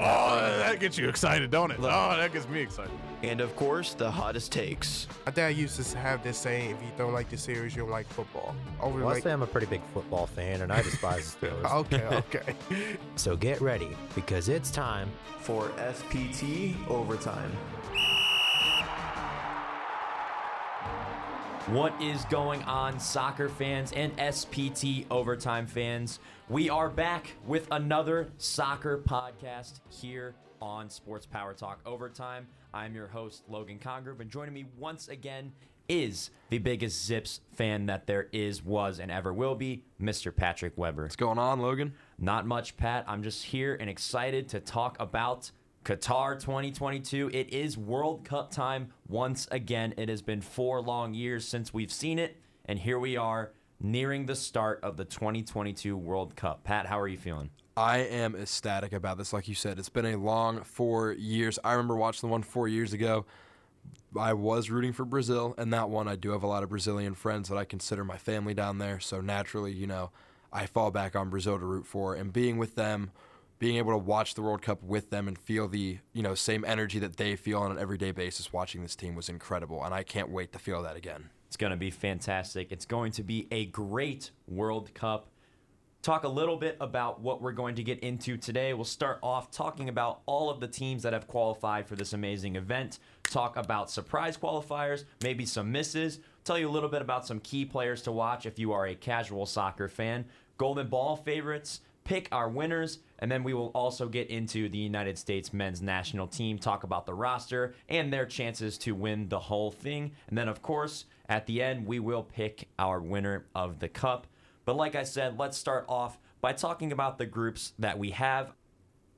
Oh, that gets you excited, don't it? Oh, that gets me excited. And of course, the hottest takes. My dad used to have this saying: "If you don't like the series, you don't like football." Over Well, I like, say I'm a pretty big football fan, and I despise the Steelers. okay, okay. So get ready because it's time. For SPT Overtime. What is going on, soccer fans and SPT Overtime fans? We are back with another soccer podcast here on Sports Power Talk Overtime. I'm your host, Logan Congrove, and joining me once again is the biggest Zips fan that there is, was, and ever will be, Mr. Patrick Weber. What's going on, Logan? Not much, Pat. I'm just here and excited to talk about Qatar 2022. It is World Cup time once again. It has been four long years since we've seen it, and here we are nearing the start of the 2022 World Cup. Pat, how are you feeling? I am ecstatic about this. Like you said, it's been a long four years. I remember watching the one four years ago. I was rooting for Brazil, and that one I do have a lot of Brazilian friends that I consider my family down there. So naturally, you know, I fall back on Brazil to root for, and being with them, being able to watch the World Cup with them and feel the you know same energy that they feel on an everyday basis watching this team was incredible, and I can't wait to feel that again. It's going to be fantastic. It's going to be a great World Cup. Talk a little bit about what we're going to get into today. We'll start off talking about all of the teams that have qualified for this amazing event, talk about surprise qualifiers, maybe some misses, tell you a little bit about some key players to watch if you are a casual soccer fan, Golden Ball favorites, pick our winners, and then we will also get into the United States men's national team, talk about the roster and their chances to win the whole thing. And then, of course, at the end, we will pick our winner of the cup. But like I said, let's start off by talking about the groups that we have.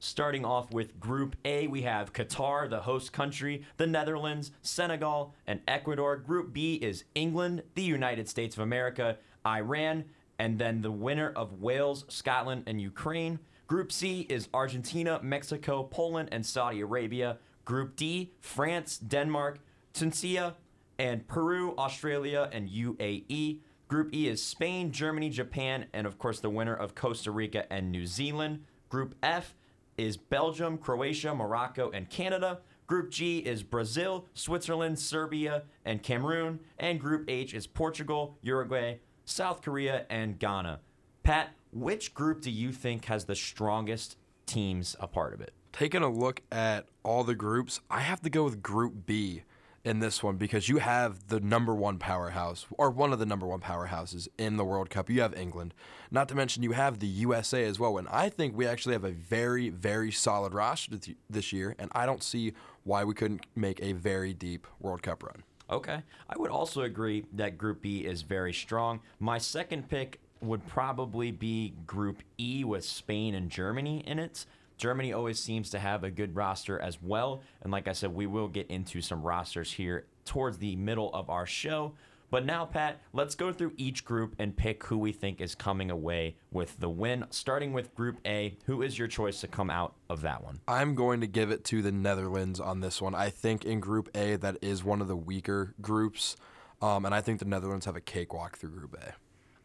Starting off with Group A, we have Qatar, the host country, the Netherlands, Senegal, and Ecuador. Group B is England, the United States of America, Iran, and then the winner of Wales, Scotland, and Ukraine. Group C is Argentina, Mexico, Poland, and Saudi Arabia. Group D, France, Denmark, Tunisia, and Peru, Australia, and UAE. Group E is Spain, Germany, Japan, and of course the winner of Costa Rica and New Zealand. Group F is Belgium, Croatia, Morocco, and Canada. Group G is Brazil, Switzerland, Serbia, and Cameroon. And Group H is Portugal, Uruguay, South Korea, and Ghana. Pat, which group do you think has the strongest teams a part of it? taking a look at all the groups, I have to go with Group B in this one because you have the number one powerhouse, or one of the number one powerhouses in the World Cup. You have England. Not to mention, you have the USA as well. And I think we actually have a very, very solid roster this year, and I don't see why we couldn't make a very deep World Cup run. Okay. I would also agree that Group B is very strong. My second pick would probably be Group E with Spain and Germany in it. Germany always seems to have a good roster as well. And like I said, we will get into some rosters here towards the middle of our show. But now, Pat, let's go through each group and pick who we think is coming away with the win. Starting with Group A, who is your choice to come out of that one? I'm going to give it to the Netherlands on this one. I think in Group A, that is one of the weaker groups. Um, and I think the Netherlands have a cakewalk through Group A.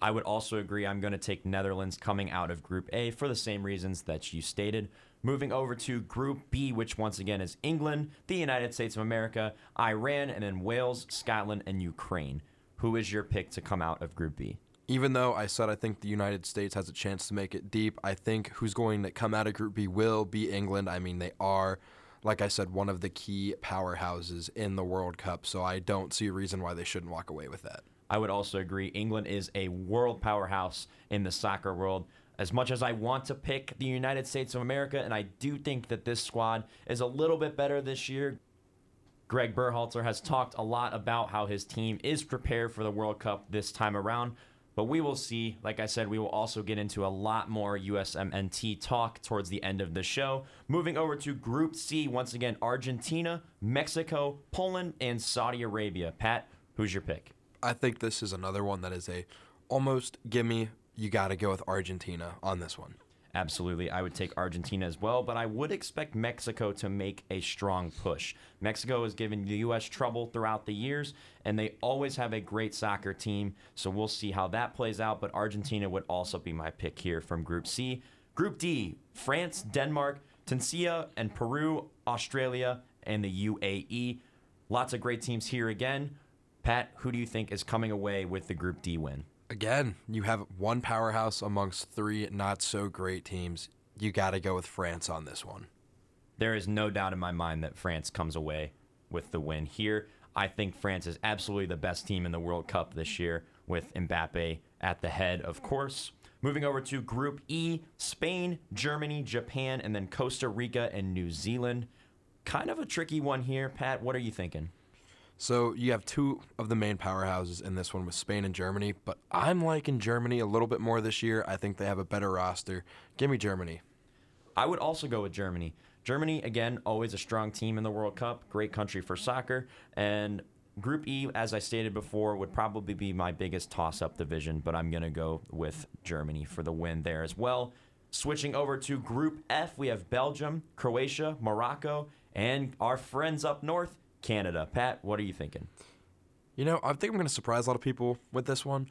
I would also agree. I'm going to take Netherlands coming out of Group A for the same reasons that you stated. Moving over to Group B, which once again is England, the United States of America, Iran, and then Wales, Scotland, and Ukraine. Who is your pick to come out of Group B? Even though I said I think the United States has a chance to make it deep, I think who's going to come out of Group B will be England. I mean, they are, like I said, one of the key powerhouses in the World Cup, so I don't see a reason why they shouldn't walk away with that. I would also agree. England is a world powerhouse in the soccer world. As much as I want to pick the United States of America, and I do think that this squad is a little bit better this year, Greg Berhalter has talked a lot about how his team is prepared for the World Cup this time around. But we will see. Like I said, we will also get into a lot more USMNT talk towards the end of the show. Moving over to Group C, once again, Argentina, Mexico, Poland, and Saudi Arabia. Pat, who's your pick? I think this is another one that is a almost give me. You got to go with Argentina on this one. Absolutely. I would take Argentina as well, but I would expect Mexico to make a strong push. Mexico has given the U.S. trouble throughout the years, and they always have a great soccer team, so we'll see how that plays out. But Argentina would also be my pick here from Group C. Group D France, Denmark, Tunisia, and Peru, Australia, and the UAE. Lots of great teams here again. Pat, who do you think is coming away with the Group D win? Again, you have one powerhouse amongst three not so great teams. You got to go with France on this one. There is no doubt in my mind that France comes away with the win here. I think France is absolutely the best team in the World Cup this year, with Mbappe at the head, of course. Moving over to Group E Spain, Germany, Japan, and then Costa Rica and New Zealand. Kind of a tricky one here. Pat, what are you thinking? So you have two of the main powerhouses in this one with Spain and Germany, but I'm liking Germany a little bit more this year. I think they have a better roster. Give me Germany. I would also go with Germany. Germany, again, always a strong team in the World Cup, great country for soccer. And Group E, as I stated before, would probably be my biggest toss up division, but I'm going to go with Germany for the win there as well. Switching over to Group F, we have Belgium, Croatia, Morocco, and our friends up north, Canada. Pat, what are you thinking? You know, I think I'm going to surprise a lot of people with this one.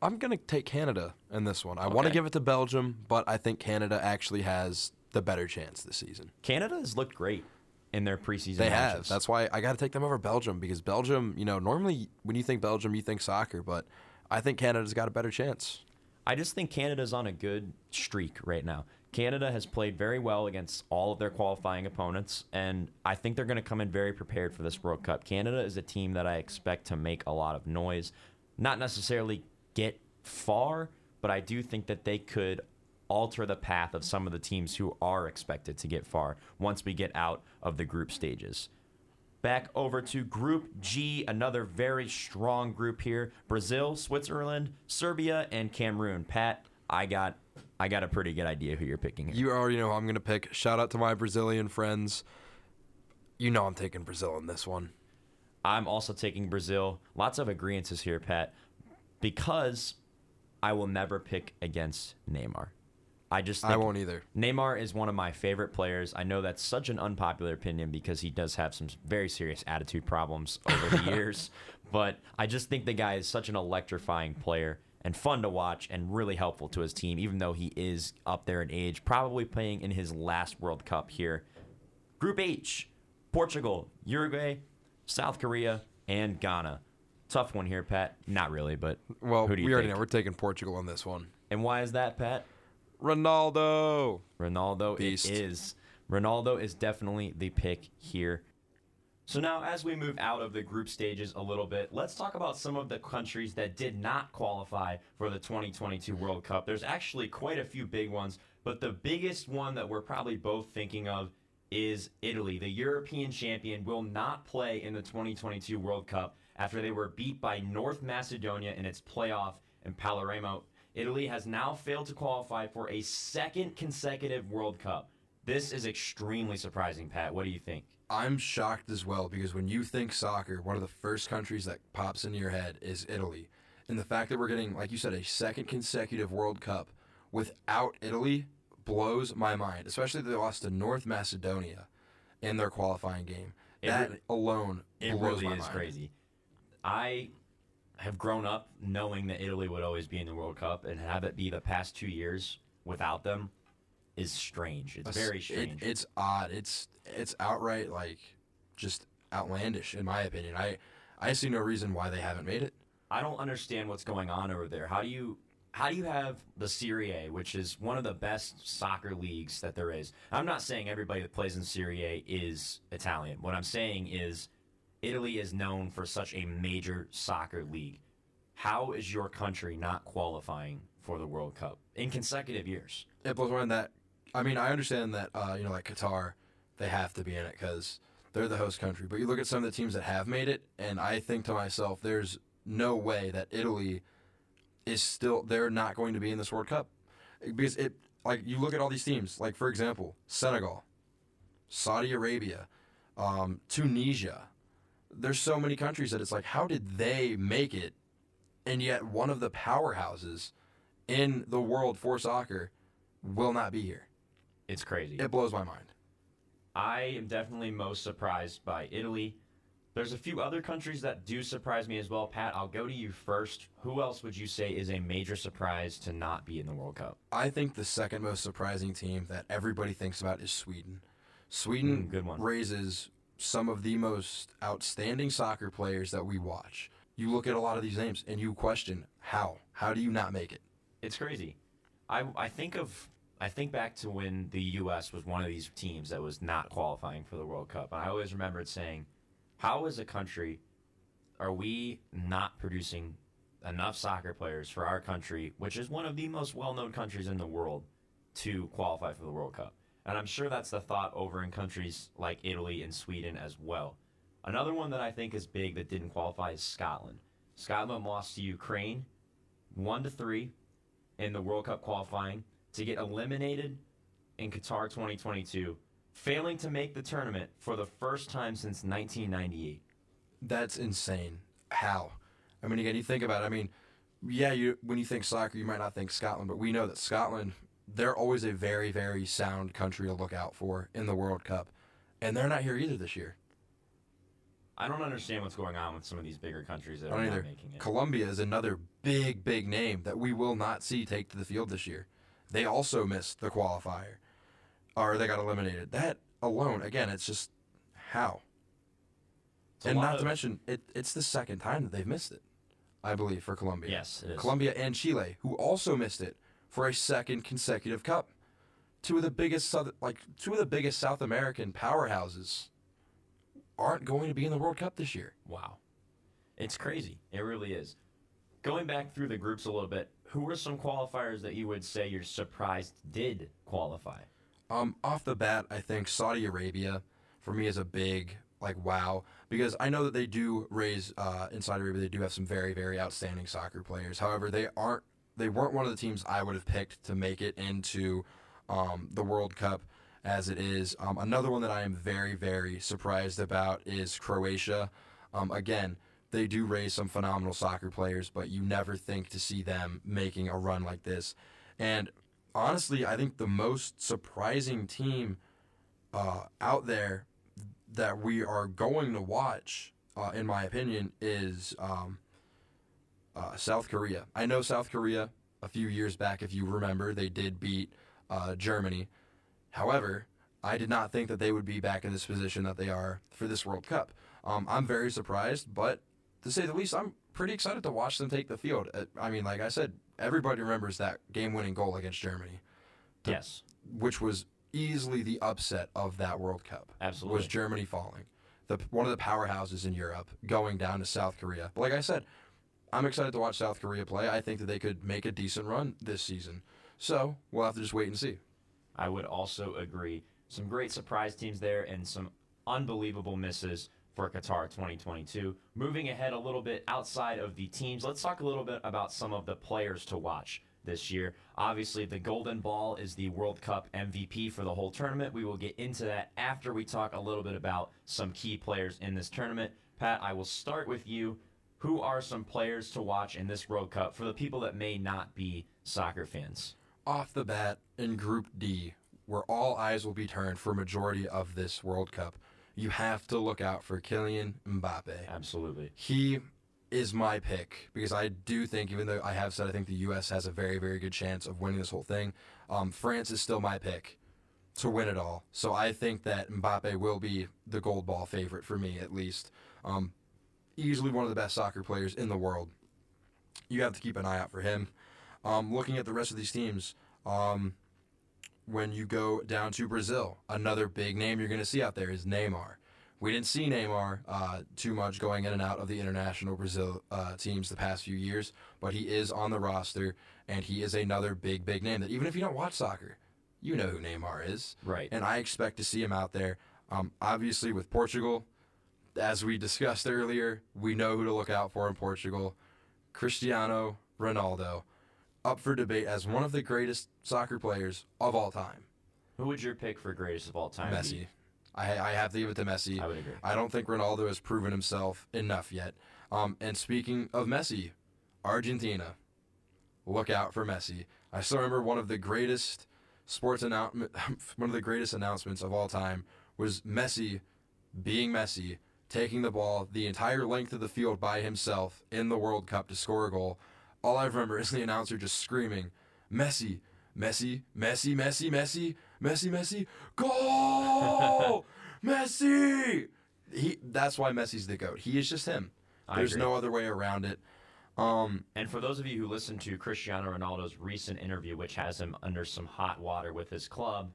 I'm going to take Canada in this one. I want to give it to Belgium, but I think Canada actually has the better chance this season. Canada has looked great in their preseason They have. That's why I got to take them over Belgium because Belgium, you know, normally when you think Belgium, you think soccer, but I think Canada's got a better chance. I just think Canada's on a good streak right now. Canada has played very well against all of their qualifying opponents, and I think they're going to come in very prepared for this World Cup. Canada is a team that I expect to make a lot of noise, not necessarily get far, but I do think that they could alter the path of some of the teams who are expected to get far once we get out of the group stages. Back over to Group G, another very strong group here. Brazil, Switzerland, Serbia, and Cameroon. Pat, I got I got a pretty good idea who you're picking here. You already know who I'm going to pick. Shout out to my Brazilian friends. You know I'm taking Brazil in this one. I'm also taking Brazil. Lots of agreements here, Pat, because I will never pick against Neymar. I just think I won't either. Neymar is one of my favorite players. I know that's such an unpopular opinion because he does have some very serious attitude problems over the years, but I just think the guy is such an electrifying player and fun to watch and really helpful to his team, even though he is up there in age, probably playing in his last World Cup here. Group H Portugal, Uruguay, South Korea, and Ghana. Tough one here, Pat. Not really, but Well, who do you we already think? know we're taking Portugal on this one. And why is that, Pat? Ronaldo. Ronaldo Beast. is. Ronaldo is definitely the pick here. So now as we move out of the group stages a little bit, let's talk about some of the countries that did not qualify for the 2022 World Cup. There's actually quite a few big ones, but the biggest one that we're probably both thinking of is Italy. The European champion will not play in the 2022 World Cup after they were beat by North Macedonia in its playoff in Palermo. Italy has now failed to qualify for a second consecutive World Cup. This is extremely surprising, Pat. What do you think? I'm shocked as well because when you think soccer, one of the first countries that pops into your head is Italy. And the fact that we're getting, like you said, a second consecutive World Cup without Italy blows my mind, especially they lost to North Macedonia in their qualifying game. It that really- alone It really is mind. crazy. I have grown up knowing that Italy would always be in the World Cup, and have it be the past two years without them is strange. It's very It- strange. it's odd. It's it's outright like just outlandish in my opinion. I I see no reason why they haven't made it. I don't understand what's going on over there. How do you how do you have the Serie A, which is one of the best soccer leagues that there is? I'm not saying everybody that plays in Serie A is Italian. What I'm saying is Italy is known for such a major soccer league. How is your country not qualifying for the World Cup in consecutive years? it blows my mind that I mean I understand that uh, you know like Qatar they have to be in it because they're the host country. But you look at some of the teams that have made it, and I think to myself, there's no way that Italy is still they're not going to be in this World Cup because it like you look at all these teams like for example Senegal, Saudi Arabia, um, Tunisia. There's so many countries that it's like how did they make it and yet one of the powerhouses in the world for soccer will not be here. It's crazy. It blows my mind. I am definitely most surprised by Italy. There's a few other countries that do surprise me as well. Pat, I'll go to you first. Who else would you say is a major surprise to not be in the World Cup? I think the second most surprising team that everybody thinks about is Sweden. Sweden Mm, good one. raises some of the most outstanding soccer players that we watch. You look at a lot of these names and you question how? How do you not make it? It's crazy. I I think of I think back to when the U.S. was one of these teams that was not qualifying for the World Cup, and I always remembered saying, "How as a country are we not producing enough soccer players for our country, which is one of the most well-known countries in the world, to qualify for the World Cup?" And I'm sure that's the thought over in countries like Italy and Sweden as well. Another one that I think is big that didn't qualify is Scotland. Scotland lost to Ukraine, one to three in the World Cup qualifying to get eliminated in Qatar 2022, failing to make the tournament for the first time since 1998. That's insane. How? I mean, again, you think about it. I mean, yeah, you when you think soccer, you might not think Scotland, but we know that Scotland, they're always a very, very sound country to look out for in the World Cup. And they're not here either this year. I don't understand what's going on with some of these bigger countries that are either. making it. Colombia is another big, big name that we will not see take to the field this year. They also missed the qualifier, or they got eliminated. That alone, again, it's just how. It's and not to mention, it, it's the second time that they've missed it, I believe, for Colombia. Yes, it is. Colombia and Chile, who also missed it for a second consecutive cup. Two of the biggest South, like two of the biggest South American powerhouses, aren't going to be in the World Cup this year. Wow. It's crazy. It really is. Going back through the groups a little bit, who are some qualifiers that you would say you're surprised did qualify? Um, off the bat, I think Saudi Arabia for me is a big like wow because I know that they do raise uh, in Saudi Arabia they do have some very very outstanding soccer players. However, they aren't they weren't one of the teams I would have picked to make it into um, the World Cup as it is. Um, another one that I am very very surprised about is Croatia. Um, again, they do raise some phenomenal soccer players, but you never think to see them making a run like this. And honestly, I think the most surprising team uh, out there that we are going to watch, uh, in my opinion, is um, uh, South Korea. I know South Korea a few years back, if you remember, they did beat uh, Germany. However, I did not think that they would be back in this position that they are for this World Cup. Um, I'm very surprised, but to say the least, I'm pretty excited to watch them take the field. Uh, I mean, like I said, everybody remembers that game-winning goal against Germany Yes. which was easily the upset of that World Cup. Absolutely. was Germany falling, the one of the powerhouses in Europe going down to South Korea. But like I said, I'm excited to watch South Korea play. I think that they could make a decent run this season. So we'll have to just wait and see. I would also agree. Some great surprise teams there and some unbelievable misses for Qatar 2022. Moving ahead a little bit outside of the teams, let's talk a little bit about some of the players to watch this year. Obviously, the Golden Ball is the World Cup MVP for the whole tournament. We will get into that after we talk a little bit about some key players in this tournament. Pat, I will start with you. Who are some players to watch in this World Cup for the people that may not be soccer fans? Off the bat in Group D, where all eyes will be turned for majority of this World Cup, you have to look out for Kylian Mbappe. Absolutely. he is my pick because I do think, even though I have said I think the U.S. has a very, very good chance of winning this whole thing, um, France is still my pick to win it all. So I think that Mbappe will be the gold ball favorite for me, at least. Um, easily one of the best soccer players in the world. You have to keep an eye out for him. Um, looking at the rest of these teams, um, when you go down to Brazil, another big name you're going to see out there is Neymar. We didn't see Neymar uh, too much going in and out of the international Brazil uh, teams the past few years, but he is on the roster, and he is another big, big name that even if you don't watch soccer, you know who Neymar is. Right. And I expect to see him out there. Um, obviously, with Portugal, as we discussed earlier, we know who to look out for in Portugal. Cristiano Ronaldo, up for debate as one of the greatest soccer players of all time. Who would your pick for greatest of all time? Messi. be? I, I have to give it to Messi. I would agree. I don't think Ronaldo has proven himself enough yet. Um, and speaking of Messi, Argentina, look out for Messi. I still remember one of the greatest sports announcement, one of the greatest announcements of all time was Messi being Messi, taking the ball the entire length of the field by himself in the World Cup to score a goal. All I remember is the announcer just screaming, Messi, Messi, Messi, Messi, Messi, Messi, Messi, goal! Messi! He that's why Messi's the GOAT. He is just him. I There's agree. no other way around it. Um, And for those of you who listened to Cristiano Ronaldo's recent interview, which has him under some hot water with his club,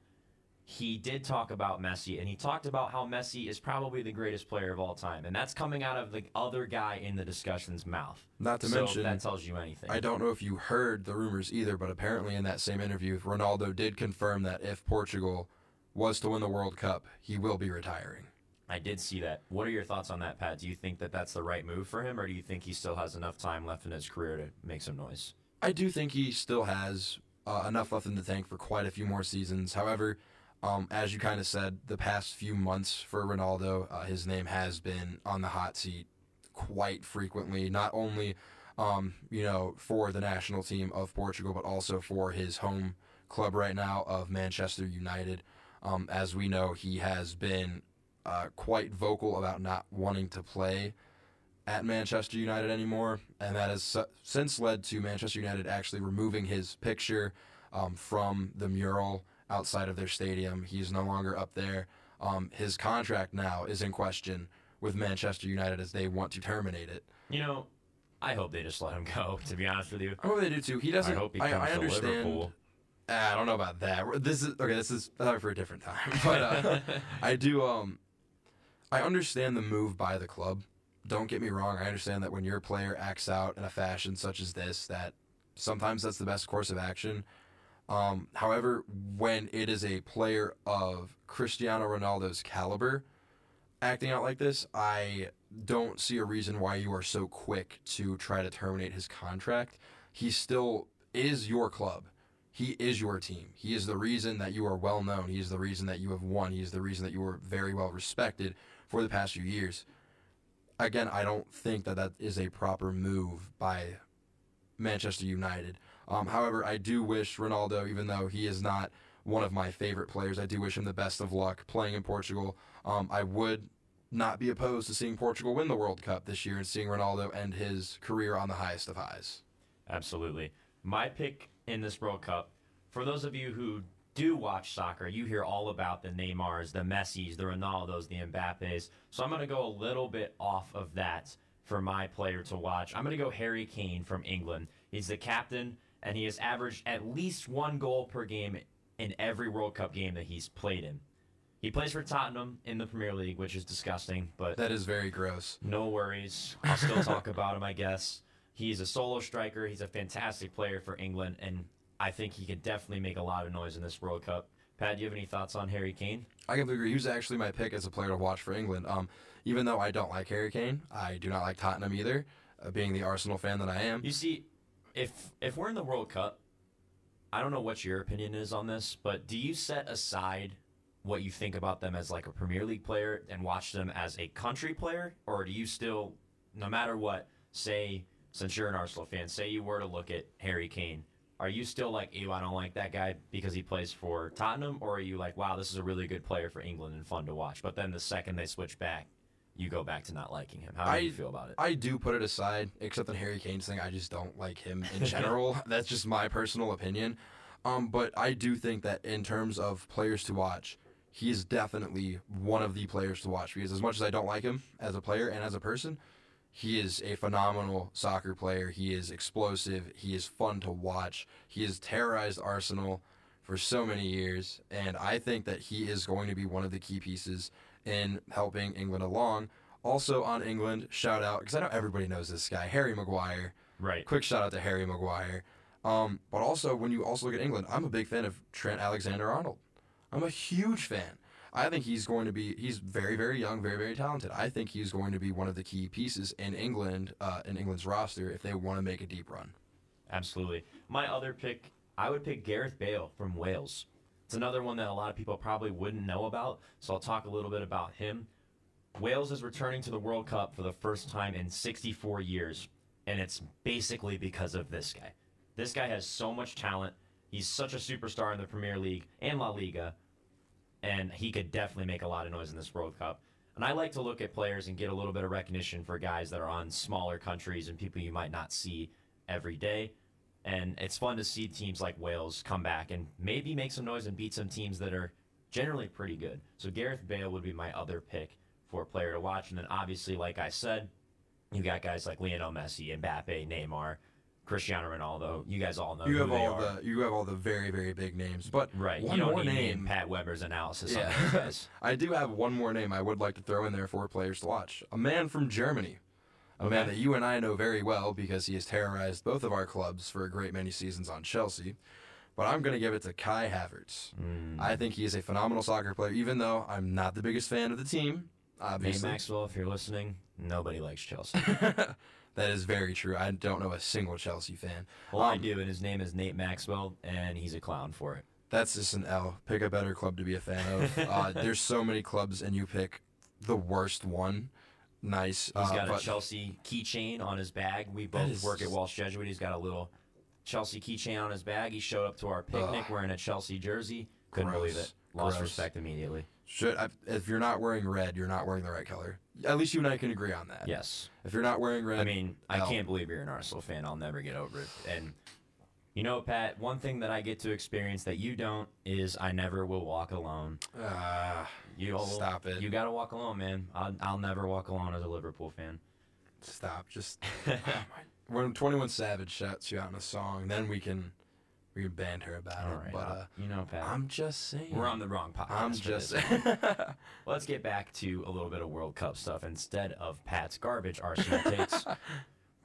he did talk about Messi, and he talked about how Messi is probably the greatest player of all time, and that's coming out of the other guy in the discussion's mouth. Not to so mention- that tells you anything. I don't know if you heard the rumors either, but apparently in that same interview, Ronaldo did confirm that if Portugal was to win the World Cup, he will be retiring. I did see that. What are your thoughts on that, Pat? Do you think that that's the right move for him, or do you think he still has enough time left in his career to make some noise? I do think he still has uh, enough left in the tank for quite a few more seasons. However, um, as you kind of said, the past few months for Ronaldo, uh, his name has been on the hot seat quite frequently. Not only, um, you know, for the national team of Portugal, but also for his home club right now of Manchester United. Um, as we know, he has been uh, quite vocal about not wanting to play at Manchester United anymore, and that has su- since led to Manchester United actually removing his picture um, from the mural outside of their stadium. He's no longer up there. Um, his contract now is in question with Manchester United as they want to terminate it. You know, I hope they just let him go. To be honest with you, I hope they do too. He doesn't. I hope he comes I to understand. Liverpool. Ah, I don't know about that. This is okay. This is uh, for a different time. But uh, I do. Um, I understand the move by the club. Don't get me wrong. I understand that when your player acts out in a fashion such as this, that sometimes that's the best course of action. Um, however, when it is a player of Cristiano Ronaldo's caliber acting out like this, I don't see a reason why you are so quick to try to terminate his contract. He still is your club. He is your team. He is the reason that you are well known. He is the reason that you have won. He is the reason that you are very well respected for the past few years. Again, I don't think that that is a proper move by Manchester United. Um, however, I do wish Ronaldo, even though he is not one of my favorite players, I do wish him the best of luck playing in Portugal. Um, I would not be opposed to seeing Portugal win the World Cup this year and seeing Ronaldo end his career on the highest of highs. Absolutely. My pick in this World Cup, for those of you who do watch soccer, you hear all about the Neymars, the Messis, the Ronaldos, the Mbappes. So I'm going to go a little bit off of that for my player to watch. I'm going to go Harry Kane from England. He's the captain, and he has averaged at least one goal per game in every World Cup game that he's played in. He plays for Tottenham in the Premier League, which is disgusting, but That is very gross. no worries. I'll still talk about him, I guess. He's a solo striker. He's a fantastic player for England, and I think he could definitely make a lot of noise in this World Cup. Pat, do you have any thoughts on Harry Kane? I completely agree. He was actually my pick as a player to watch for England. Um, even though I don't like Harry Kane, I do not like Tottenham either. Uh, being the Arsenal fan that I am, You see, if if we're in the World Cup, I don't know what your opinion is on this, but do you set aside what you think about them as like a Premier League player and watch them as a country player, or do you still, no matter what, say since you're an Arsenal fan, say you were to look at Harry Kane, are you still like, ew, I don't like that guy because he plays for Tottenham, or are you like, wow, this is a really good player for England and fun to watch? But then the second they switch back, you go back to not liking him. How do I- you feel about it? I do put it aside, except the Harry Kane's thing. I just don't like him in general. That's just my personal opinion. Um, but I do think that in terms of players to watch, he is definitely one of the players to watch because as much as I don't like him as a player and as a person, he is a phenomenal soccer player. He is explosive. He is fun to watch. He has terrorized Arsenal for so many years, and I think that he is going to be one of the key pieces in helping England along. Also on England, shout out because I know everybody knows this guy, Harry Maguire. right. Quick shout out to Harry Maguire. Um, but also when you also look at England, I'm a big fan of Trent Alexander-Arnold. I'm a huge fan. I think he's going to be. He's very, very young, very, very talented. I think he's going to be one of the key pieces in England, uh, in England's roster, if they want to make a deep run. Absolutely. My other pick, I would pick Gareth Bale from Wales. It's another one that a lot of people probably wouldn't know about, so I'll talk a little bit about him. Wales is returning to the World Cup for the first time in 64 years. and it's basically because of this guy. This guy has so much talent. He's such a superstar in the Premier League and La Liga, and he could definitely make a lot of noise in this World Cup. And I like to look at players and get a little bit of recognition for guys that are on smaller countries and people you might not see every day. And it's fun to see teams like Wales come back and maybe make some noise and beat some teams that are generally pretty good. So Gareth Bale would be my other pick for a player to watch. And then obviously, like I said, you got guys like Lionel Messi, Mbappe, Neymar, Cristiano Ronaldo. You guys all know You who have all are. the you have all the very very big names, but right. one you don't more need name. Pat Weber's analysis Yeah. on these guys. I do have one more name I would like to throw in there for players to watch. A man from Germany. A man that you and I know very well because he has terrorized both of our clubs for a great many seasons on Chelsea. But I'm going to give it to Kai Havertz. Mm. I think he is a phenomenal soccer player, even though I'm not the biggest fan of the team. Nate Obviously. Maxwell, if you're listening, nobody likes Chelsea. that is very true. I don't know a single Chelsea fan. Well, I Um, do, and his name is Nate Maxwell, and he's a clown for it. That's just an L. Pick a better club to be a fan of. uh, there's so many clubs, and you pick the worst one. Nice. He's uh, got a but- Chelsea keychain on his bag. We both is- work at Walsh Jesuit. He's got a little Chelsea keychain on his bag. He showed up to our picnic wearing a Chelsea jersey. Couldn't Gross. believe it. Lost Gross. respect immediately. Should I, if you're not wearing red, you're not wearing the right color. At least you and I can agree on that. Yes. If you're not wearing red, I mean, I L. can't believe you're an Arsenal fan. I'll never get over it. And you know, Pat, one thing that I get to experience that you don't is I never will walk alone. Ah, You Stop it. You got to walk alone, man. I'll, I'll never walk alone as a Liverpool fan. stop. Just oh when Twenty One Savage shouts you out in a song, then we can we can band her about All it. right, but uh, you know, Pat. I'm just saying. we're on the wrong podcast. I'm just. Let's get back to a little bit of World Cup stuff instead of Pat's garbage Arsenal takes.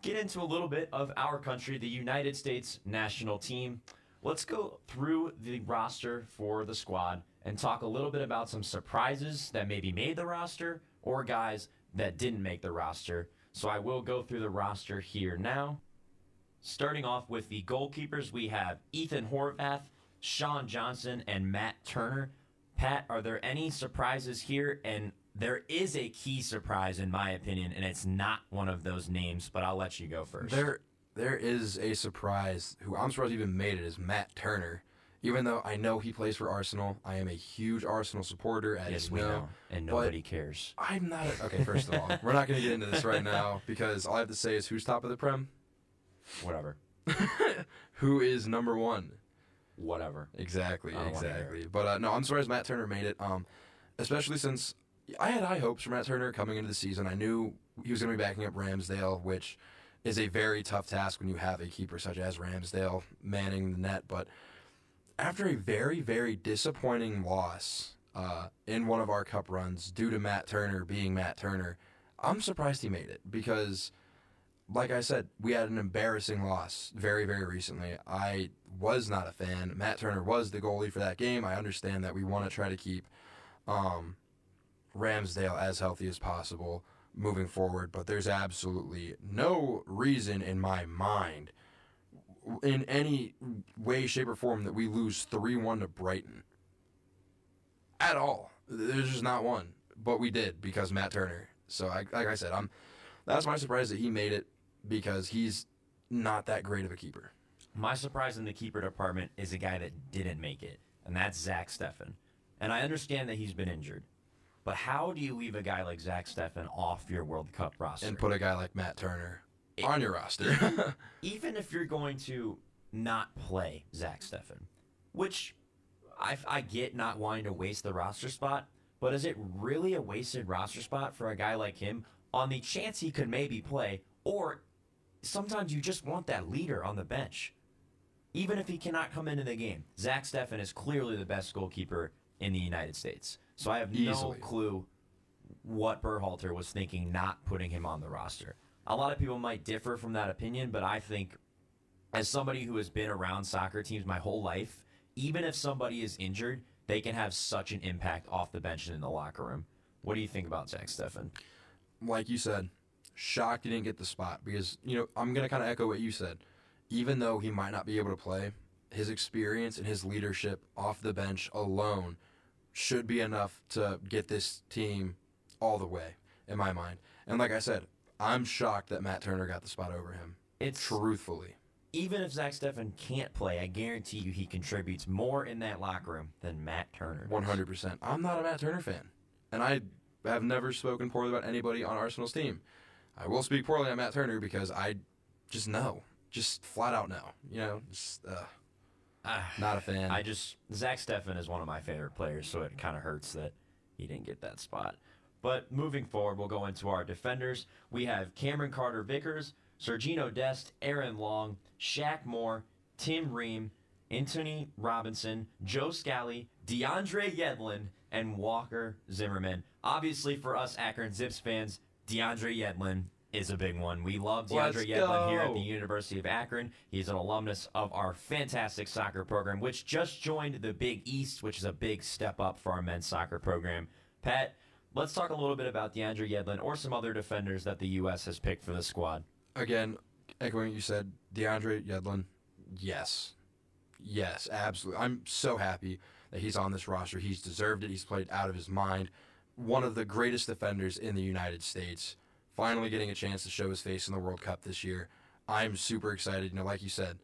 Get into a little bit of our country, the United States national team. Let's go through the roster for the squad and talk a little bit about some surprises that maybe made the roster or guys that didn't make the roster. So I will go through the roster here now. Starting off with the goalkeepers, we have Ethan Horvath, Sean Johnson, and Matt Turner. Pat, are there any surprises here? And there is a key surprise, in my opinion, and it's not one of those names, but I'll let you go first. There, there is a surprise who I'm surprised even made it is Matt Turner. Even though I know he plays for Arsenal, I am a huge Arsenal supporter. As yes, you we know. know, and nobody cares. I'm not. A, okay, first of all, we're not going to get into this right now because all I have to say is who's top of the prem, Whatever. who is number one. Whatever. Exactly, I don't wanna hear exactly. But uh, no, I'm surprised Matt Turner made it. Um, especially since I had high hopes for Matt Turner coming into the season. I knew he was going to be backing up Ramsdale, which is a very tough task when you have a keeper such as Ramsdale manning the net. But after a very, very disappointing loss uh, in one of our cup runs due to Matt Turner being Matt Turner, I'm surprised he made it because like I said, we had an embarrassing loss very, very recently. I was not a fan. Matt Turner was the goalie for that game. I understand that we want to try to keep um, Ramsdale as healthy as possible moving forward, but there's absolutely no reason in my mind, in any way, shape, or form, that we lose 3 1 to Brighton. At all. There's just not one. But we did because Matt Turner. So, I, like I said, I'm that's my surprise that he made it because he's not that great of a keeper. My surprise in the keeper department is a guy that didn't make it, and that's Zach Steffen. And I understand that he's been injured, but how do you leave a guy like Zach Steffen off your World Cup roster? And put a guy like Matt Turner on your roster. even if you're going to not play Zach Steffen, which I, I get not wanting to waste the roster spot, but is it really a wasted roster spot for a guy like him on the chance he could maybe play? Or sometimes you just want that leader on the bench, even if he cannot come into the game. Zach Steffen is clearly the best goalkeeper in the United States. So I have no clue what Berhalter was thinking not putting him on the roster. A lot of people might differ from that opinion, but I think as somebody who has been around soccer teams my whole life, even if somebody is injured, they can have such an impact off the bench and in the locker room. What do you think about Zach Steffen? like you said, shocked he didn't get the spot because, you know, I'm going to kind of echo what you said. Even though he might not be able to play, his experience and his leadership off the bench alone should be enough to get this team all the way, in my mind. And like I said, I'm shocked that Matt Turner got the spot over him. It's Truthfully. even if Zach Steffen can't play, I guarantee you he contributes more in that locker room than Matt Turner. One hundred percent. I'm not a Matt Turner fan, and I have never spoken poorly about anybody on Arsenal's team. I will speak poorly on Matt Turner because I just know, just flat out know. You know, just, uh, Ah, not a fan. I just Zach Steffen is one of my favorite players, so it kind of hurts that he didn't get that spot. But moving forward, we'll go into our defenders. We have Cameron Carter Vickers, Sergino Dest, Aaron Long, Shaq Moore, Tim Ream, Anthony Robinson, Joe Scally, DeAndre Yedlin, and Walker Zimmerman. Obviously, for us Akron Zips fans, DeAndre Yedlin is a big one. We love DeAndre Yedlin here at the University of Akron. He's an alumnus of our fantastic soccer program, which just joined the Big East, which is a big step up for our men's soccer program. Pat, let's talk a little bit about DeAndre Yedlin or some other defenders that the U.S. has picked for the squad. Again, echoing what you said, DeAndre Yedlin, yes. Yes, absolutely. I'm so happy that he's on this roster. He's deserved it. He's played out of his mind. One of the greatest defenders in the United States. Finally getting a chance to show his face in the World Cup this year. I'm super excited. You know, like you said,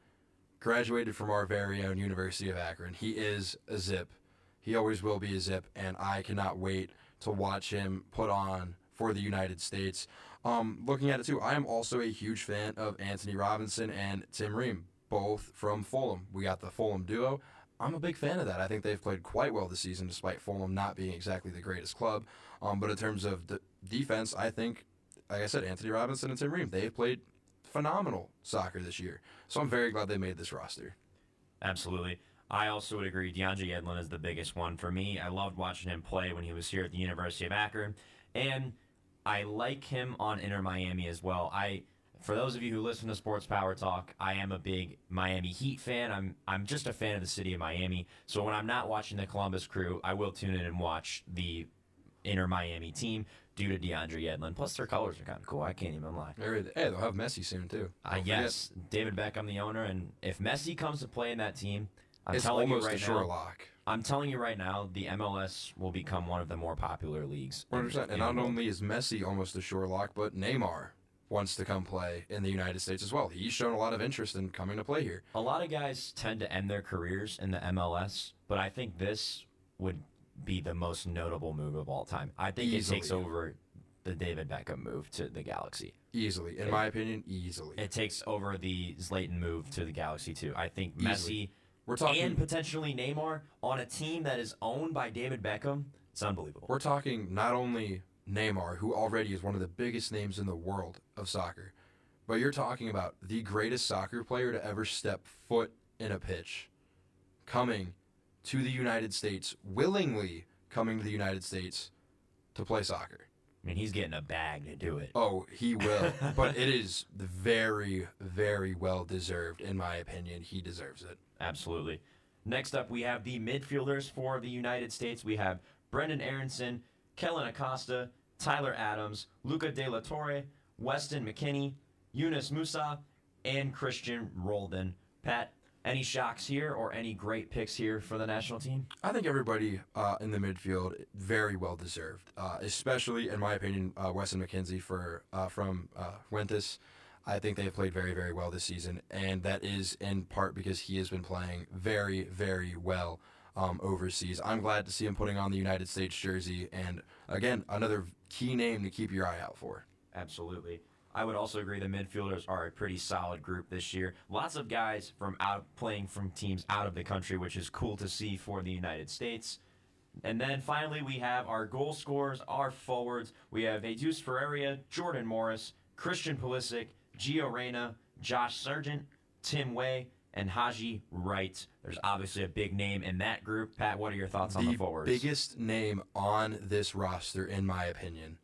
graduated from our very own University of Akron. He is a zip. He always will be a zip, and I cannot wait to watch him put on for the United States. Um, looking at it too, I am also a huge fan of Anthony Robinson and Tim Ream, both from Fulham. We got the Fulham duo. I'm a big fan of that. I think they've played quite well this season, despite Fulham not being exactly the greatest club. Um, but in terms of the defense, I think, like I said, Anthony Robinson and Tim Ream, they've played phenomenal soccer this year. So I'm very glad they made this roster. Absolutely. I also would agree. DeAndre Yedlin is the biggest one for me. I loved watching him play when he was here at the University of Akron, and I like him on Inter Miami as well. I, for those of you who listen to Sports Power Talk, I am a big Miami Heat fan. I'm I'm just a fan of the city of Miami. So when I'm not watching the Columbus Crew, I will tune in and watch the Inter Miami team due to DeAndre Yedlin. Plus, their colors are kind of cool. I can't even lie. They're- Hey, they'll have Messi soon too. Uh, Don't forget. yes, David Beckham, the owner, and if Messi comes to play in that team, I'm it's telling you almost right a sure now, lock. I'm telling you right now, the MLS will become one of the more popular leagues. in- 100%. in And the not world. only is Messi almost a sure lock, but Neymar wants to come play in the United States as well. He's shown a lot of interest in coming to play here. a lot of guys tend to end their careers in the MLS, but I think this would be the most notable move of all time. I think it takes over the David Beckham move to the Galaxy. Easily. In my opinion, easily. It takes over the Zlatan move to the Galaxy too. I think Easily. Messi We're talking and potentially Neymar on a team that is owned by David Beckham. It's unbelievable. We're talking not only Neymar, who already is one of the biggest names in the world of soccer, but you're talking about the greatest soccer player to ever step foot in a pitch, coming to the United States, willingly coming to the United States to play soccer. I mean, he's getting a bag to do it. Oh, he will. but it is very, very well deserved, in my opinion. He deserves it. Absolutely. Next up, we have the midfielders for the United States. We have Brenden Aaronson, Kellen Acosta, Tyler Adams, Luca De La Torre, Weston McKennie, Yunus Musah, and Cristian Roldan. Pat, any shocks here or any great picks here for the national team? I think everybody uh, in the midfield very well deserved, uh, especially in my opinion, uh, Weston McKenzie for uh, from uh, Juventus. I think they've played very very well this season, and that is in part because he has been playing very very well um, overseas. I'm glad to see him putting on the United States jersey, and again another key name to keep your eye out for. Absolutely. I would also agree the midfielders are a pretty solid group this year. Lots of guys from out playing from teams out of the country, which is cool to see for the United States. And then finally, we have our goal scorers, our forwards. We have Jesus Ferreira, Jordan Morris, Christian Pulisic, Gio Reyna, Josh Sargent, Tim Weah, and Haji Wright. There's obviously a big name in that group. Pat, what are your thoughts on the forwards? biggest name on this roster, in my opinion,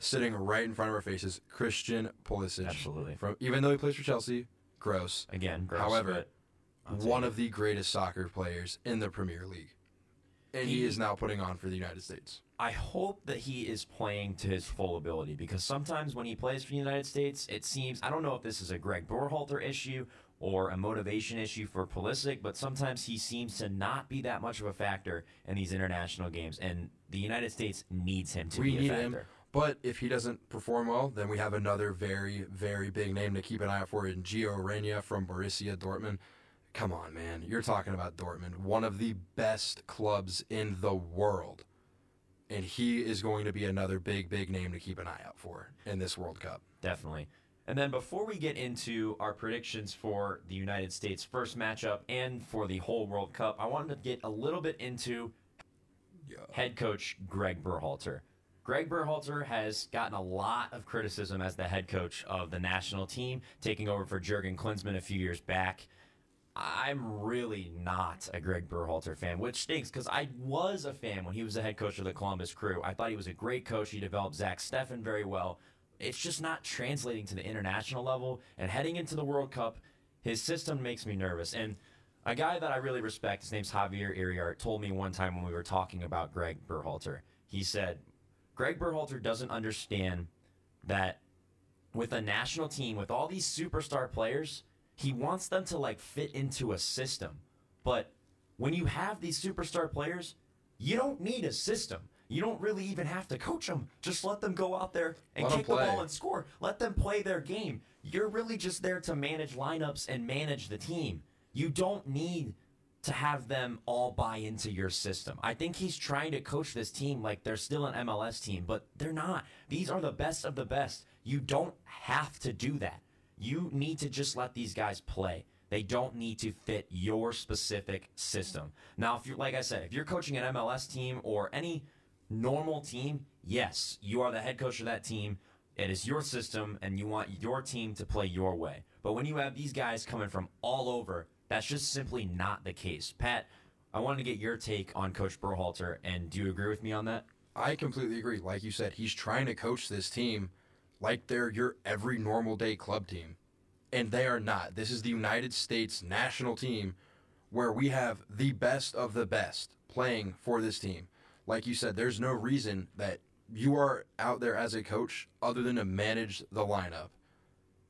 sitting right in front of our faces, Christian Pulisic. Absolutely. From even though he plays for Chelsea, gross. Again, gross, However, but I'll take one of the greatest soccer players in the Premier League, and he, He- is now putting on for the United States. I hope that he is playing to his full ability because sometimes when he plays for the United States, it seems I don't know if this is a Greg Berhalter issue or a motivation issue for Pulisic, but sometimes he seems to not be that much of a factor in these international games, and the United States needs him to we be a factor. him. But if he doesn't perform well, then we have another very, very big name to keep an eye out for in Gio Reyna from Borussia Dortmund. Come on, man. You're talking about Dortmund, one of the best clubs in the world. And he is going to be another big, big name to keep an eye out for in this World Cup. Definitely. And then before we get into our predictions for the United States first matchup and for the whole World Cup, I wanted to get a little bit into head coach Greg Berhalter. Greg Berhalter has gotten a lot of criticism as the head coach of the national team, taking over for Jurgen Klinsmann a few years back. I'm really not a Greg Berhalter fan, which stinks because I was a fan when he was the head coach of the Columbus Crew. I thought he was a great coach. He developed Zach Steffen very well. It's just not translating to the international level. And heading into the World Cup, his system makes me nervous. And a guy that I really respect, his name's Javier Iriart, told me one time when we were talking about Greg Berhalter. He said, Greg Berhalter doesn't understand that with a national team, with all these superstar players, he wants them to like fit into a system. But when you have these superstar players, you don't need a system. You don't really even have to coach them. Just let them go out there and Let kick the ball and score. Let them play their game. You're really just there to manage lineups and manage the team. You don't need to have them all buy into your system. I think he's trying to coach this team like they're still an MLS team, but they're not. These are the best of the best. You don't have to do that. You need to just let these guys play. They don't need to fit your specific system. Now, if you're like I said, if you're coaching an MLS team or any normal team, yes, you are the head coach of that team. It is your system, and you want your team to play your way. But when you have these guys coming from all over, that's just simply not the case. Pat, I wanted to get your take on Coach Berhalter, and do you agree with me on that? I completely agree. Like you said, he's trying to coach this team like they're your every normal day club team. And they are not. This is the United States national team where we have the best of the best playing for this team. Like you said, there's no reason that you are out there as a coach other than to manage the lineup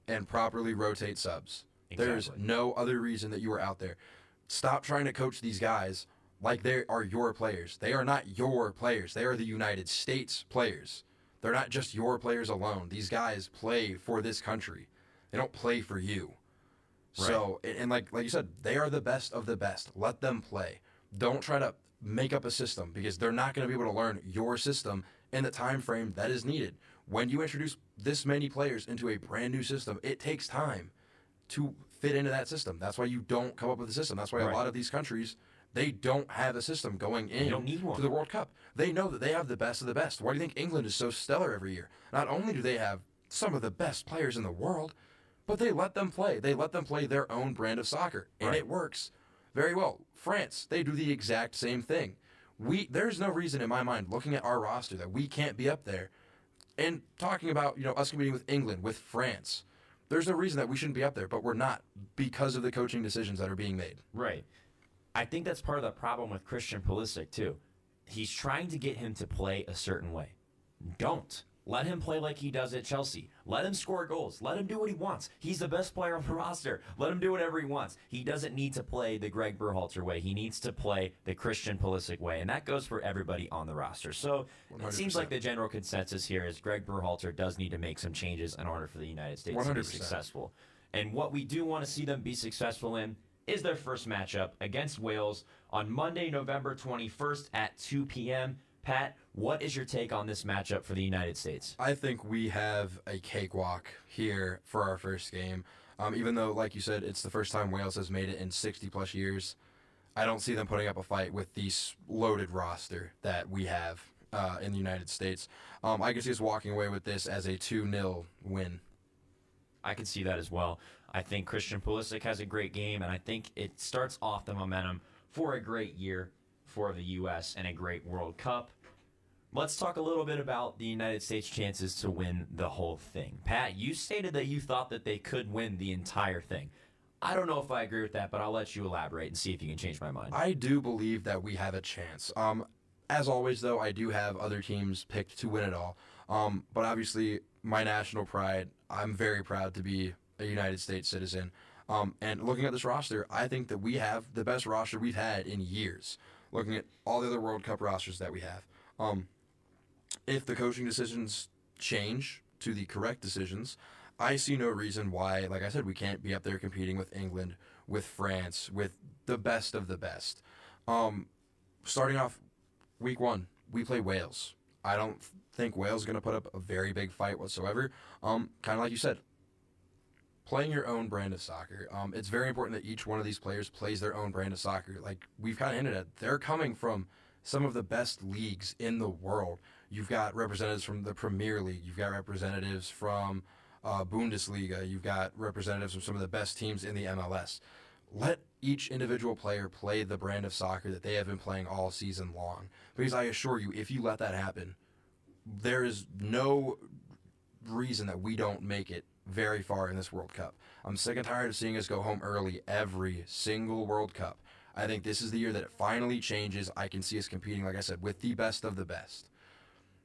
and properly rotate subs. There's no other reason that you are out there. Stop trying to coach these guys like they are your players. They are not your players. They are the United States players. They're not just your players alone. These guys play for this country. They don't play for you. So, and- and like like you said, they are the best of the best. Let them play. Don't try to make up a system because they're not going to be able to learn your system in the time frame that is needed. When you introduce this many players into a brand new system, it takes time to fit into that system. That's why you don't come up with a system. That's why Right. a lot of these countries they don't have a system going in don't need one. to the World Cup. They know that they have the best of the best. Why do you think England is so stellar every year? Not only do they have some of the best players in the world, but they let them play. They let them play their own brand of soccer, and Right. it works very well. France, they do the exact same thing. We there's no reason in my mind looking at our roster that we can't be up there and talking about, you know, us competing with England, with France. There's no reason that we shouldn't be up there, but we're not because of the coaching decisions that are being made. Right. I think that's part of the problem with Christian Pulisic too. He's trying to get him to play a certain way. Don't. Let him play like he does at Chelsea. Let him score goals. Let him do what he wants. He's the best player on the roster. Let him do whatever he wants. He doesn't need to play the Greg Berhalter way. He needs to play the Christian Pulisic way, and that goes for everybody on the roster. So it seems like the general consensus here is Greg Berhalter does need to make some changes in order for the United States to be successful. And what we do want to see them be successful in is their first matchup against Wales on Monday, November 21st at 2 p.m. Pat, what is your take on this matchup for the United States? I think we have a cakewalk here for our first game. Um, even though, like you said, it's the first time Wales has made it in 60 plus years, I don't see them putting up a fight with this loaded roster that we have uh, in the United States. Um, I can see us walking away with this as a 2 0 win. I can see that as well. I think Christian Pulisic has a great game, and I think it starts off the momentum for a great year for the U.S. and a great World Cup. Let's talk a little bit about the United States' chances to win the whole thing. Pat, you stated that you thought that they could win the entire thing. I don't know if I agree with that, but I'll let you elaborate and see if you can change my mind. I do believe that we have a chance. Um, as always, though, I do have other teams picked to win it all. Um, but obviously, my national pride, I'm very proud to be a United States citizen. Um, and looking at this roster, I think that we have the best roster we've had in years. Looking at all the other World Cup rosters that we have. Um, if the coaching decisions change to the correct decisions, I see no reason why, like I said, we can't be up there competing with England, with France, with the best of the best. Um, starting off week one, we play Wales. I don't think Wales is going to put up a very big fight whatsoever. Um, kind of like you said, playing your own brand of soccer. Um, it's very important that each one of these players plays their own brand of soccer. Like we've kind of hinted at, they're coming from some of the best leagues in the world. You've got representatives from the Premier League. You've got representatives from uh, Bundesliga. You've got representatives from some of the best teams in the MLS. Let each individual player play the brand of soccer that they have been playing all season long. Because I assure you, if you let that happen, there is no reason that we don't make it very far in this World Cup. I'm sick and tired of seeing us go home early every single World Cup. I think this is the year that it finally changes. I can see us competing, like I said, with the best of the best.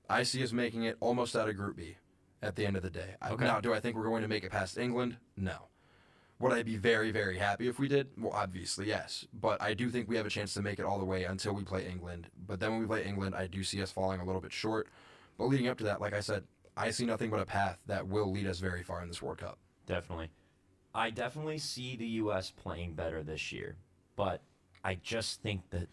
I see us making it almost out of Group B at the end of the day. Okay. Now, do I think we're going to make it past England? No. Would I be very, very happy if we did? Well, obviously, yes. But I do think we have a chance to make it all the way until we play England. But then when we play England, I do see us falling a little bit short. But leading up to that, like I said, I see nothing but a path that will lead us very far in this World Cup. Definitely. I definitely see the U.S. playing better this year, but I just think that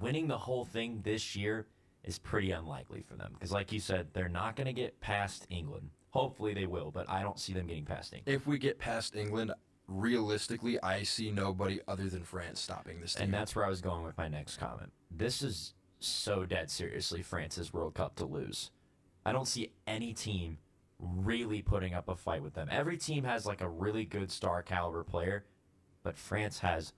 winning the whole thing this year is pretty unlikely for them because, like you said, they're not going to get past England. Hopefully they will, but I don't see them getting past England. If we get past England, realistically, I see nobody other than France stopping this team. And that's where I was going with my next comment. This is so dead seriously France's World Cup to lose. I don't see any team really putting up a fight with them. Every team has like a really good star caliber player, but France has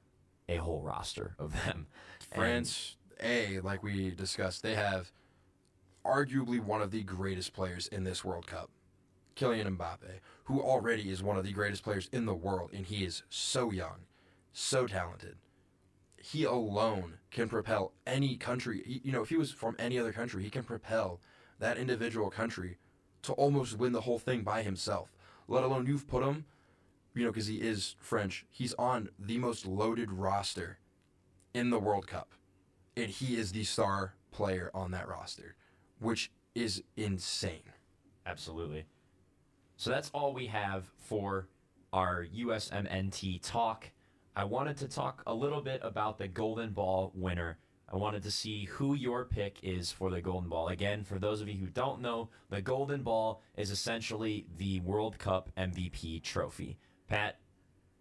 a whole roster of them. France, A, like we discussed, they have arguably one of the greatest players in this World Cup, Kylian Mbappe, who already is one of the greatest players in the world, and he is so young, so talented. He alone can propel any country. You know, if he was from any other country, he can propel that individual country to almost win the whole thing by himself. Let alone you've put him, you know, because he is French. He's on the most loaded roster in the World Cup, and he is the star player on that roster, which is insane. Absolutely. So that's all we have for our USMNT talk. I wanted to talk a little bit about the Golden Ball winner. I wanted to see who your pick is for the Golden Ball. Again, for those of you who don't know, the Golden Ball is essentially the World Cup MVP trophy. Pat,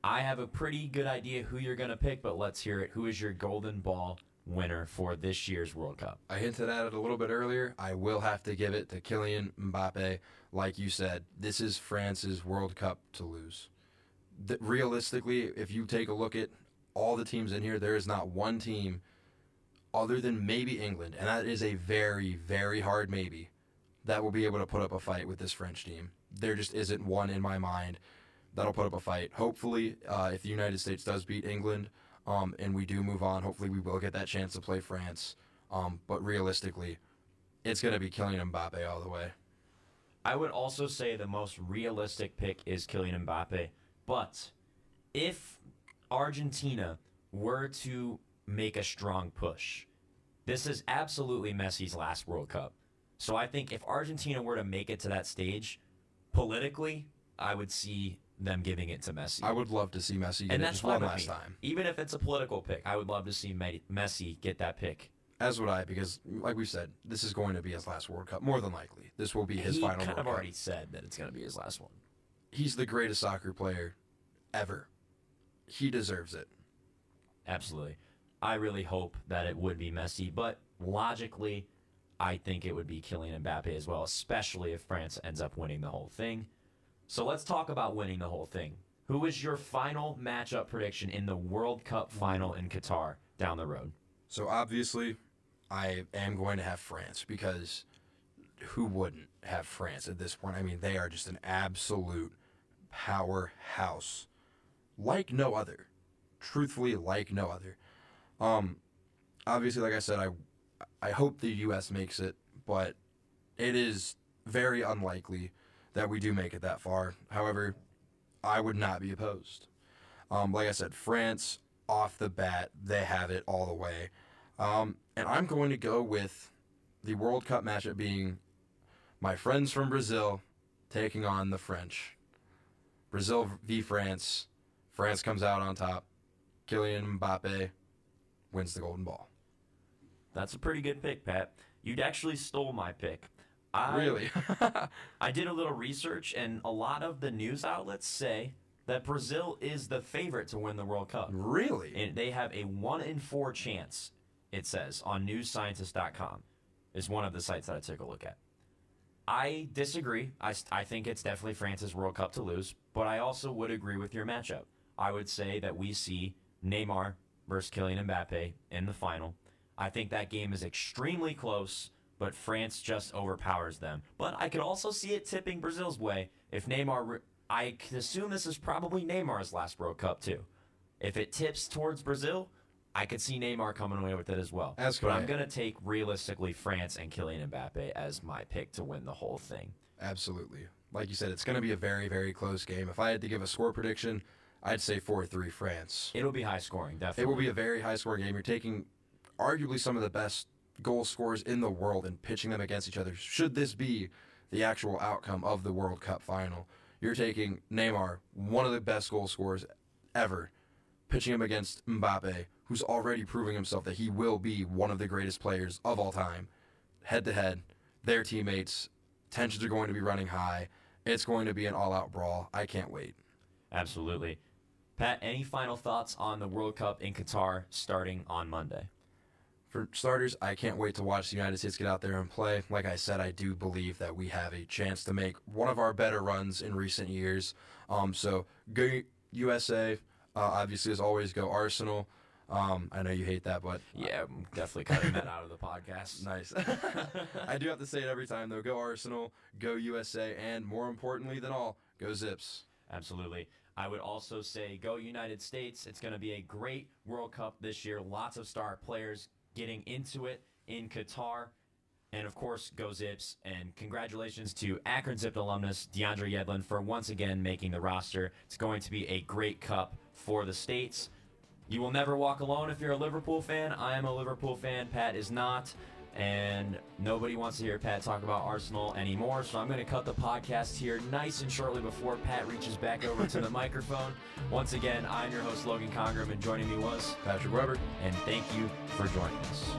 I have a pretty good idea who you're going to pick, but let's hear it. Who is your Golden Ball winner for this year's World Cup? I hinted at it a little bit earlier. I will have to give it to Kylian Mbappe. Like you said, this is France's World Cup to lose. Th- realistically, if you take a look at all the teams in here, there is not one team other than maybe England, and that is a very, very hard maybe, that will be able to put up a fight with this French team. There just isn't one in my mind that'll put up a fight. Hopefully, uh, if the United States does beat England um, and we do move on, hopefully we will get that chance to play France. Um, but realistically, it's going to be Kylian Mbappe all the way. I would also say the most realistic pick is Kylian Mbappe. But if Argentina were to make a strong push, this is absolutely Messi's last World Cup. So I think if Argentina were to make it to that stage, politically, I would see them giving it to Messi. I would love to see Messi get and it that's just one last me. time. Even if it's a political pick, I would love to see Me- Messi get that pick. As would I, because like we said, this is going to be his last World Cup. More than likely, this will be his he final kind World of Cup. already said that it's going to be his last one. He's the greatest soccer player ever. He deserves it. Absolutely. I really hope that it would be Messi, but logically, I think it would be Kylian Mbappe as well, especially if France ends up winning the whole thing. So let's talk about winning the whole thing. Who is your final matchup prediction in the World Cup final in Qatar down the road? So obviously, I am going to have France because who wouldn't have France at this point? I mean, they are just an absolute powerhouse, like no other. Truthfully, like no other. Um, obviously, like I said, I I hope the U.S. makes it, but it is very unlikely that we do make it that far. However, I would not be opposed. Um, like I said, France off the bat, they have it all the way. Um, and I'm going to go with the World Cup matchup being My friends from Brazil taking on the French. Brazil v France. France comes out on top. Kylian Mbappe wins the golden ball. That's a pretty good pick, Pat. You'd actually stole my pick. I, Really? I did a little research, and a lot of the news outlets say that Brazil is the favorite to win the World Cup. really? And they have a one in four chance, it says, on newscientist.com, is one of the sites that I took a look at. I disagree. I, I think it's definitely France's World Cup to lose, but I also would agree with your matchup. I would say that we see Neymar versus Kylian Mbappe in the final. I think that game is extremely close, but France just overpowers them. But I could also see it tipping Brazil's way if Neymar. Re- I could assume this is probably Neymar's last World Cup too. If it tips towards Brazil, I could see Neymar coming away with it as well. As but I'm going to take realistically France and Kylian Mbappe as my pick to win the whole thing. Absolutely. Like you said, it's going to be a very, very close game. If I had to give a score prediction, I'd say 4 3 France. It'll be high scoring, definitely. It will be a very high scoring game. You're taking arguably some of the best goal scorers in the world and pitching them against each other. Should this be the actual outcome of the World Cup final, you're taking Neymar, one of the best goal scorers ever, pitching him against Mbappe, who's already proving himself that he will be one of the greatest players of all time. Head to head, their teammates, tensions are going to be running high. It's going to be an all out brawl. I can't wait. Absolutely. Pat, any final thoughts on the World Cup in Qatar starting on Monday? For starters, I can't wait to watch the United States get out there and play. Like I said, I do believe that we have a chance to make one of our better runs in recent years. Um, so go USA. Uh, obviously, as always, go Arsenal. Um, I know you hate that, but Yeah, I'm definitely cutting that out of the podcast. nice. I do have to say it every time though. Go Arsenal, go USA, and more importantly than all, go Zips. Absolutely. I would also say go United States. It's going to be a great World Cup this year. Lots of star players getting into it in Qatar. And of course, go Zips. And congratulations to Akron Zipped alumnus DeAndre Yedlin for once again making the roster. It's going to be a great cup for the States. You will never walk alone if you're a Liverpool fan. I am a Liverpool fan. Pat is not. And nobody wants to hear Pat talk about Arsenal anymore. So I'm going to cut the podcast here nice and shortly before Pat reaches back over to the microphone. Once again, I'm your host, Logan Congrove, and joining me was, Patrick Weber. and thank you for joining us.